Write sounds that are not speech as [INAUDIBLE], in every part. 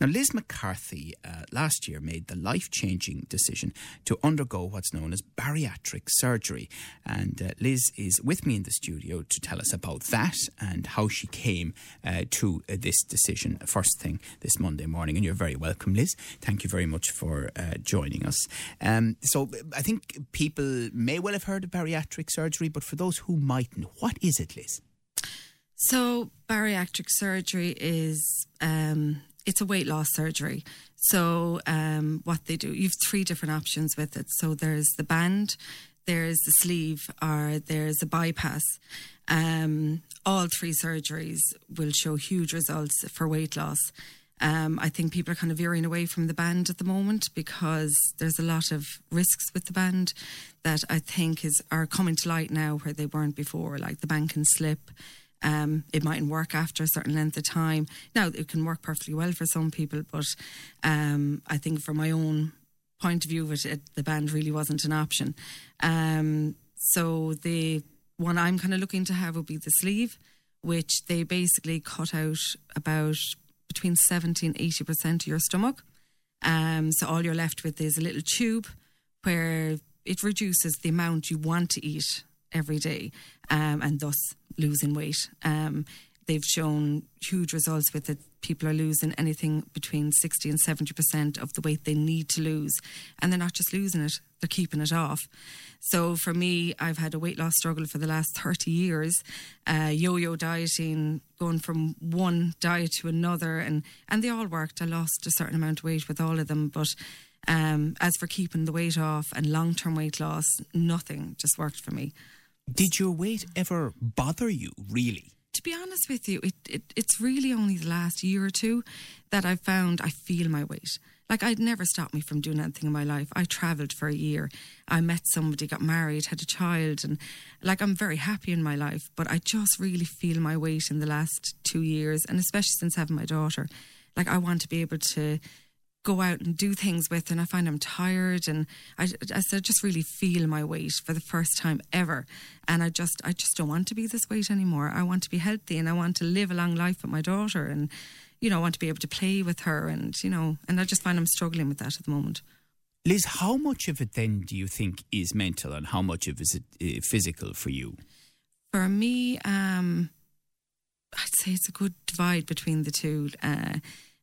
Now, Liz McCarthy uh, last year made the life changing decision to undergo what's known as bariatric surgery. And uh, Liz is with me in the studio to tell us about that and how she came uh, to uh, this decision first thing this Monday morning. And you're very welcome, Liz. Thank you very much for uh, joining us. Um, so, I think people may well have heard of bariatric surgery, but for those who mightn't, what is it, Liz? So, bariatric surgery is um, it's a weight loss surgery. So um, what they do, you have three different options with it. So there's the band, there's the sleeve, or there's a bypass. Um, all three surgeries will show huge results for weight loss. Um, I think people are kind of veering away from the band at the moment because there's a lot of risks with the band that I think is are coming to light now where they weren't before. Like the band can slip, um, it mightn't work after a certain length of time. Now, it can work perfectly well for some people, but um, I think from my own point of view, it, it the band really wasn't an option. Um, so the one I'm kind of looking to have would be the sleeve, which they basically cut out about between 70 and 80% of your stomach. Um, so all you're left with is a little tube where it reduces the amount you want to eat every day um, and thus losing weight. Um, they've shown huge results with it. People are losing anything between 60 and 70% of the weight they need to lose. And they're not just losing it, they're keeping it off. So for me, I've had a weight loss struggle for the last 30 years, uh, yo yo dieting, going from one diet to another. And, and they all worked. I lost a certain amount of weight with all of them. But um, as for keeping the weight off and long term weight loss, nothing just worked for me. Did your weight ever bother you, really? To be honest with you, it, it it's really only the last year or two that I've found I feel my weight. Like I'd never stopped me from doing anything in my life. I travelled for a year. I met somebody, got married, had a child, and like I'm very happy in my life. But I just really feel my weight in the last two years, and especially since having my daughter. Like I want to be able to go out and do things with and I find I'm tired and I, I, I just really feel my weight for the first time ever. And I just I just don't want to be this weight anymore. I want to be healthy and I want to live a long life with my daughter and you know I want to be able to play with her and you know and I just find I'm struggling with that at the moment. Liz how much of it then do you think is mental and how much of it is it uh, physical for you? For me um I'd say it's a good divide between the two uh,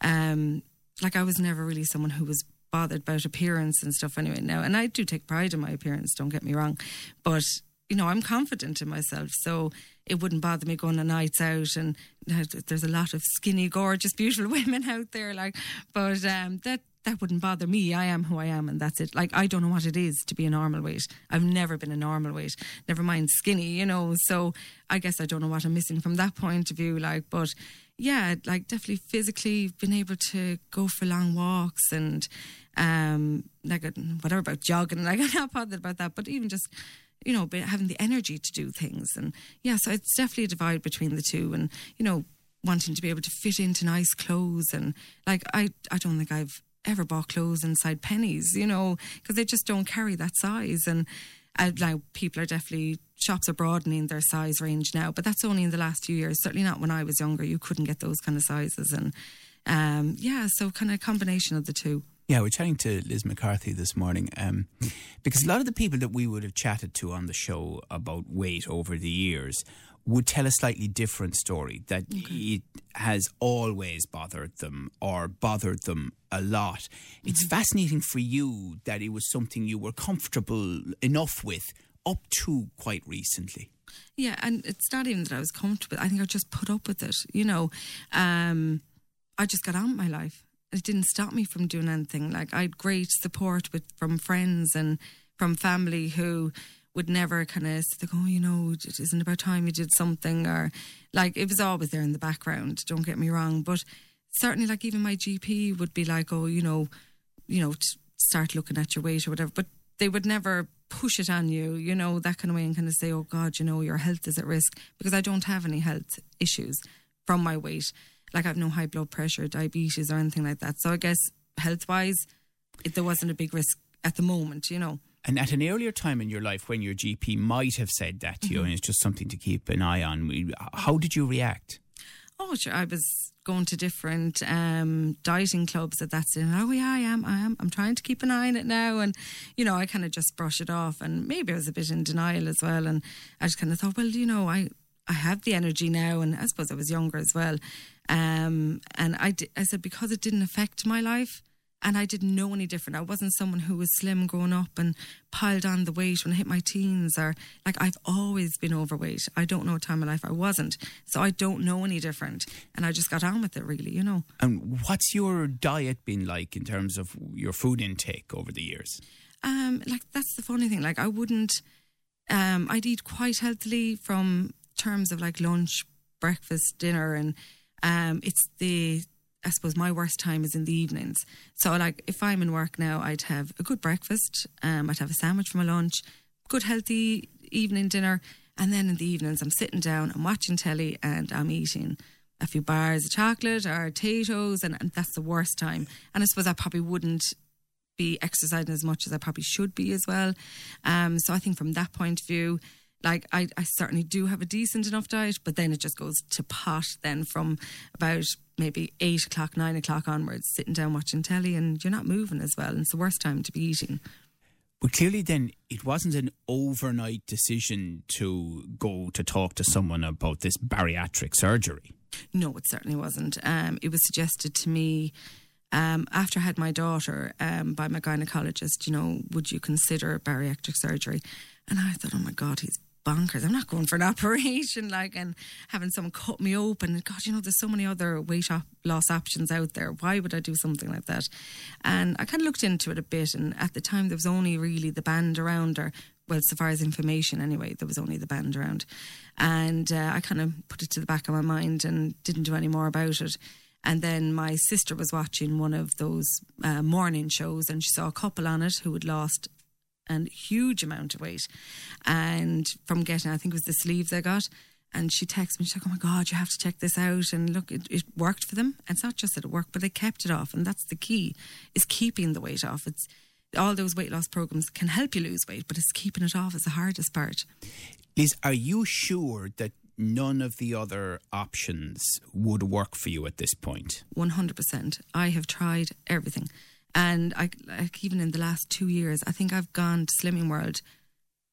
um like I was never really someone who was bothered about appearance and stuff anyway now and I do take pride in my appearance don't get me wrong but you know I'm confident in myself so it wouldn't bother me going on nights out and there's a lot of skinny gorgeous beautiful [LAUGHS] women out there like but um that that wouldn't bother me. I am who I am, and that's it. Like I don't know what it is to be a normal weight. I've never been a normal weight. Never mind skinny, you know. So I guess I don't know what I'm missing from that point of view. Like, but yeah, like definitely physically been able to go for long walks and um like whatever about jogging. Like [LAUGHS] I'm not bothered about that, but even just you know having the energy to do things and yeah, so it's definitely a divide between the two. And you know wanting to be able to fit into nice clothes and like I I don't think I've ever bought clothes inside Penneys, you know, because they just don't carry that size and. Now people are definitely shops are broadening their size range now, but that's only in the last few years. Certainly not when I was younger. You couldn't get those kind of sizes, and um, yeah, so kind of combination of the two. Yeah, we're chatting to Liz McCarthy this morning um, because a lot of the people that we would have chatted to on the show about weight over the years would tell a slightly different story that okay. it has always bothered them or bothered them a lot. Mm-hmm. It's fascinating for you that it was something you were comfortable enough with up to quite recently. Yeah, and it's not even that I was comfortable. I think I just put up with it. You know, um, I just got on with my life. It didn't stop me from doing anything. Like I had great support with from friends and from family who would never kind of think, oh, you know, it isn't about time you did something, or like it was always there in the background. Don't get me wrong, but certainly, like even my GP would be like, oh, you know, you know, start looking at your weight or whatever. But they would never push it on you, you know, that kind of way and kind of say, oh God, you know, your health is at risk because I don't have any health issues from my weight. Like I have no high blood pressure, diabetes, or anything like that. So I guess health wise, there wasn't a big risk at the moment, you know. And at an earlier time in your life, when your GP might have said that to you, and it's just something to keep an eye on, how did you react? Oh, sure. I was going to different um, dieting clubs at that time. Oh, yeah, I am. I am. I'm trying to keep an eye on it now. And, you know, I kind of just brush it off. And maybe I was a bit in denial as well. And I just kind of thought, well, you know, I, I have the energy now. And I suppose I was younger as well. Um, and I, I said, because it didn't affect my life, and I didn't know any different. I wasn't someone who was slim growing up and piled on the weight when I hit my teens, or like I've always been overweight. I don't know a time in my life I wasn't, so I don't know any different. And I just got on with it, really, you know. And what's your diet been like in terms of your food intake over the years? Um, like that's the funny thing. Like I wouldn't. Um, I'd eat quite healthily from terms of like lunch, breakfast, dinner, and um, it's the. I suppose my worst time is in the evenings. So like if I'm in work now, I'd have a good breakfast. Um, I'd have a sandwich for my lunch, good healthy evening dinner, and then in the evenings I'm sitting down, I'm watching telly, and I'm eating a few bars of chocolate or potatoes, and, and that's the worst time. And I suppose I probably wouldn't be exercising as much as I probably should be as well. Um, so I think from that point of view, like I, I certainly do have a decent enough diet, but then it just goes to pot then from about maybe eight o'clock, nine o'clock onwards, sitting down watching telly and you're not moving as well. And it's the worst time to be eating. But clearly, then, it wasn't an overnight decision to go to talk to someone about this bariatric surgery. No, it certainly wasn't. Um, it was suggested to me um, after I had my daughter um, by my gynecologist, you know, would you consider bariatric surgery? And I thought, oh my God, he's bonkers. I'm not going for an [LAUGHS] operation, like, and having someone cut me open. God, you know, there's so many other weight loss options out there. Why would I do something like that? And I kind of looked into it a bit. And at the time, there was only really the band around, or well, so far as information anyway, there was only the band around. And uh, I kind of put it to the back of my mind and didn't do any more about it. And then my sister was watching one of those uh, morning shows and she saw a couple on it who had lost a huge amount of weight. And from getting, I think it was the sleeves I got. And she texted me, she's like, oh my God, you have to check this out. And look, it, it worked for them. And it's not just that it worked, but they kept it off. And that's the key, is keeping the weight off. It's all those weight loss programs can help you lose weight, but it's keeping it off is the hardest part. Liz, are you sure that none of the other options would work for you at this point? 100%. I have tried everything. And I like even in the last two years, I think I've gone to Slimming World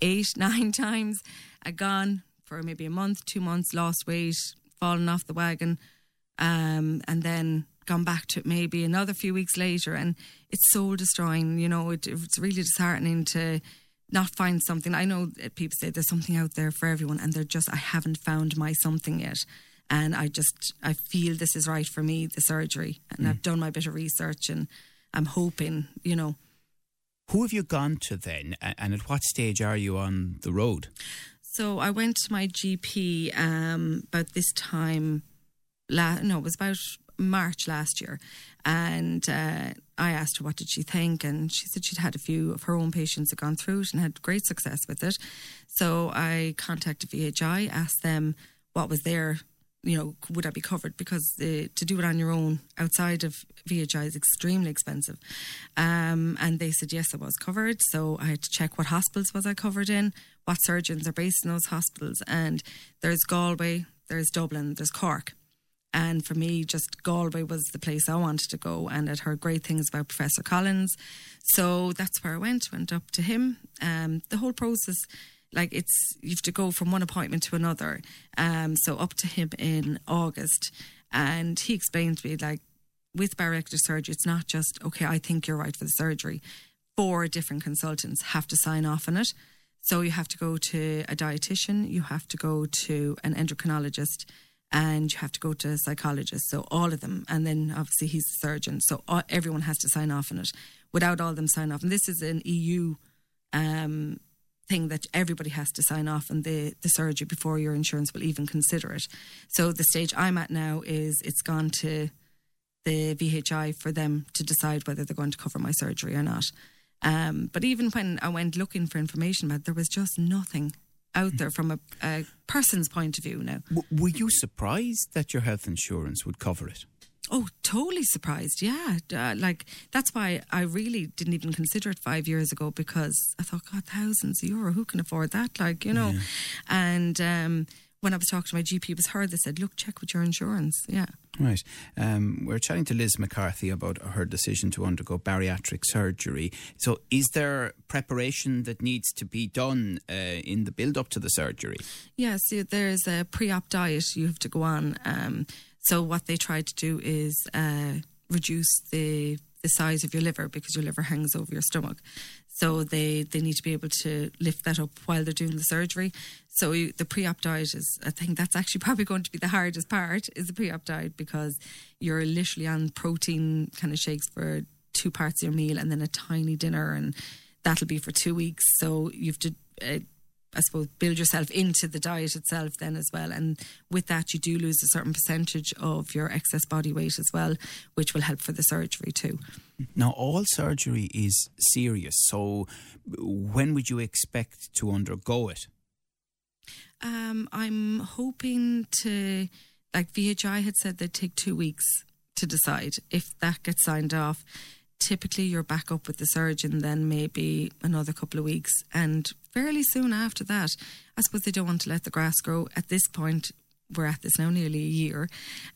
eight, [LAUGHS] nine times. I've gone for maybe a month, two months, lost weight, fallen off the wagon, um, and then gone back to it maybe another few weeks later. And it's soul destroying. You know, it, it's really disheartening to not find something. I know people say there's something out there for everyone, and they're just, I haven't found my something yet. And I just, I feel this is right for me, the surgery. And I've done my bit of research and I'm hoping, you know. Who have you gone to then, and at what stage are you on the road? So I went to my GP um, about this time, la- no, it was about March last year. And uh, I asked her what did she think, and she said she'd had a few of her own patients had gone through it and had great success with it. So I contacted VHI, asked them what was their, you know, would I be covered because the, to do it on your own outside of VHI is extremely expensive. Um, and they said yes, I was covered. So I had to check what hospitals was I covered in, what surgeons are based in those hospitals, and there's Galway, there's Dublin, there's Cork. And for me, just Galway was the place I wanted to go. And I'd heard great things about Professor Collins. So that's where I went, went up to him. Um, the whole process, like it's, you have to go from one appointment to another. Um, so up to him in August. And he explained to me, like, with bariatric surgery, it's not just, okay, I think you're right for the surgery. Four different consultants have to sign off on it. So you have to go to a dietitian, you have to go to an endocrinologist, and you have to go to a psychologist. So all of them, and then obviously he's a surgeon. So all, everyone has to sign off on it. Without all them sign off, and this is an EU um, thing that everybody has to sign off on the the surgery before your insurance will even consider it. So the stage I'm at now is it's gone to the VHI for them to decide whether they're going to cover my surgery or not. Um, but even when I went looking for information about it, there was just nothing out there from a, a person's point of view now. W- were you surprised that your health insurance would cover it? Oh, totally surprised. Yeah. Uh, like, that's why I really didn't even consider it five years ago because I thought, God, thousands of euro, who can afford that? Like, you know. And um, when I was talking to my GP, it was her that said, look, check with your insurance. Yeah. Right. Um, we're chatting to Liz McCarthy about her decision to undergo bariatric surgery. So, is there preparation that needs to be done uh, in the build up to the surgery? Yeah, so there's a pre op diet you have to go on. Um, so, what they try to do is uh, reduce the the size of your liver because your liver hangs over your stomach. So they, they need to be able to lift that up while they're doing the surgery. So you, the pre-op diet is, I think that's actually [LAUGHS] probably going to be the hardest part is the pre-op diet because you're literally on protein kind of shakes for two parts of your meal and then a tiny dinner and that'll be for two weeks. So you've to, uh, I suppose, build yourself into the diet itself then as well. And with that, you do lose a certain percentage of your excess body weight as well, which will help for the surgery too. Now, all surgery is serious. So, when would you expect to undergo it? Um, I'm hoping to, like VHI had said, they'd take two weeks to decide if that gets signed off. Typically, you're back up with the surgeon, then maybe another couple of weeks, and fairly soon after that, I suppose they don't want to let the grass grow. At this point, we're at this now nearly a year,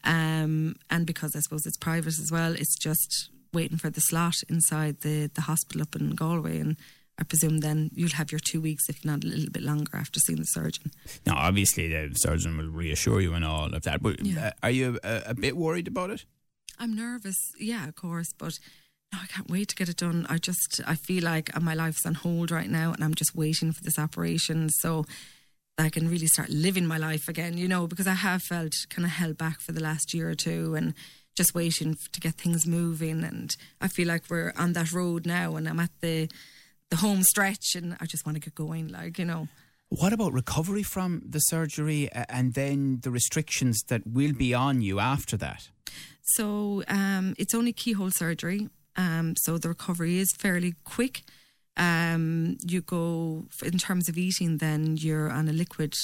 um, and because I suppose it's private as well, it's just waiting for the slot inside the the hospital up in Galway and. I presume then you'll have your two weeks, if not a little bit longer, after seeing the surgeon. Now, obviously, the surgeon will reassure you and all of that, but Yeah. uh, are you a, a bit worried about it? I'm nervous, yeah, of course, but no, I can't wait to get it done. I just I feel like my life's on hold right now, and I'm just waiting for this operation so that I can really start living my life again. You know, because I have felt kind of held back for the last year or two, and just waiting to get things moving. And I feel like we're on that road now, and I'm at the the home stretch, and I just want to get going. Like you know. What about recovery from the surgery and then the restrictions that will be on you after that? So um, it's only keyhole surgery. Um, so the recovery is fairly quick. Um, you go in terms of eating, then you're on a liquid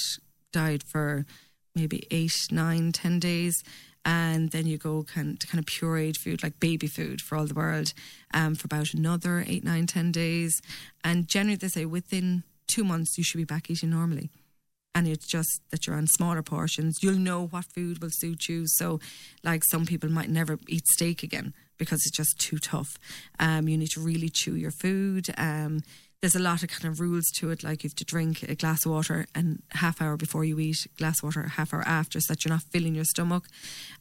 diet for maybe eight, nine, ten days, and then you go kind to kind of pureed food like baby food for all the world um, for about another eight, nine, ten days. And generally, they say within two months you should be back eating normally and it's just that you're on smaller portions. You'll know what food will suit you. So, like some people might never eat steak again because it's just too tough. Um, you need to really chew your food. Um, there's a lot of kind of rules to it, like you have to drink a glass of water and half hour before you eat, glass water half hour after, so that you're not filling your stomach.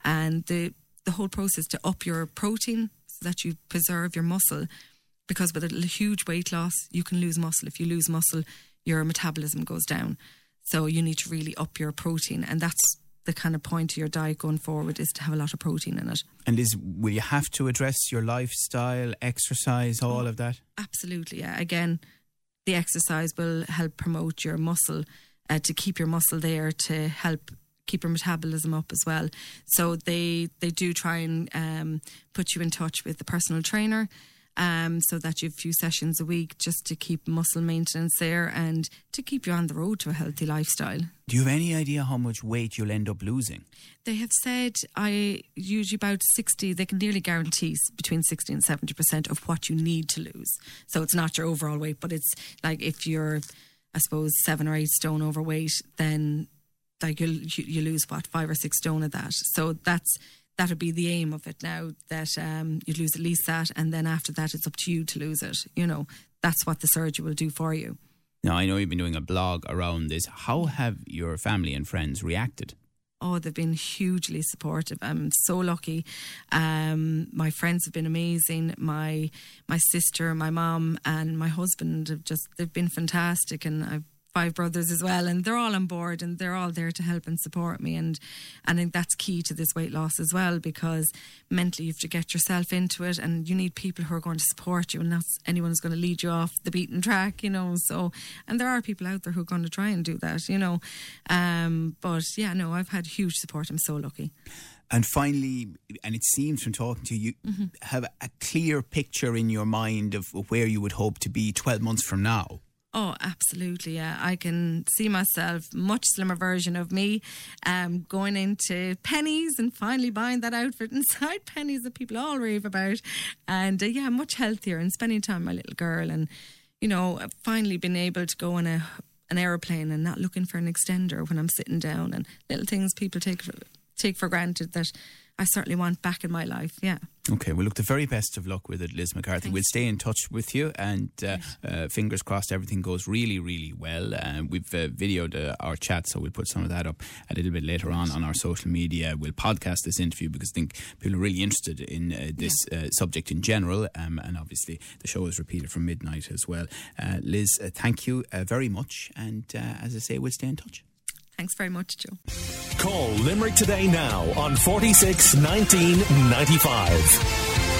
And the the whole process to up your protein so that you preserve your muscle because with a huge weight loss, you can lose muscle. If you lose muscle, your metabolism goes down. So you need to really up your protein, and that's the kind of point of your diet going forward is to have a lot of protein in it. And is will you have to address your lifestyle, exercise, all of that? Absolutely, yeah. Again, the exercise will help promote your muscle uh, to keep your muscle there to help keep your metabolism up as well. So they they do try and um, put you in touch with the personal trainer. Um, so that you have a few sessions a week just to keep muscle maintenance there and to keep you on the road to a healthy lifestyle. Do you have any idea how much weight you'll end up losing? They have said I usually about 60, they can nearly guarantee between 60 and 70% of what you need to lose. So it's not your overall weight, but it's like if you're, I suppose, seven or eight stone overweight, then like you'll, you, you lose what, five or six stone of that. So that's, that would be the aim of it now that um, you'd lose at least that. And then after that, it's up to you to lose it. You know, that's what the surgery will do for you. Now I know you've been doing a blog around this. How have your family and friends reacted? Oh, they've been hugely supportive. I'm so lucky. Um, my friends have been amazing. My my sister, my mom, and my husband have just they've been fantastic. And I've five brothers as well, and they're all on board and they're all there to help and support me. And and I think that's key to this weight loss as well because mentally you have to get yourself into it, and you need people who are going to support you, and not anyone who's going to lead you off the beaten track, you know. So, and there are people out there who are going to try and do that, you know. Um, but yeah, no, I've had huge support. I'm so lucky. And finally, and it seems from talking to you, you have a clear picture in your mind of where you would hope to be 12 months from now. Oh, absolutely. Yeah, I can see myself much slimmer version of me, um, going into Penneys and finally buying that outfit inside [LAUGHS] Penneys that people all rave about, and uh, yeah, much healthier and spending time with my little girl, and you know, finally being able to go on a an aeroplane and not looking for an extender when I'm sitting down, and little things people take take for granted that I certainly want back in my life. Yeah. Okay, well, look, the very best of luck with it, Liz McCarthy. Thanks. We'll stay in touch with you, and uh, uh, fingers crossed everything goes really, really well. Uh, we've uh, videoed uh, our chat, so we'll put some of that up a little bit later on on our social media. We'll podcast this interview because I think people are really interested in uh, this uh, subject in general, um, and obviously the show is repeated from midnight as well. Uh, Liz, uh, thank you uh, very much, and uh, as I say, we'll stay in touch. Thanks very much, Joe. Call Limerick today now on 46 19 95.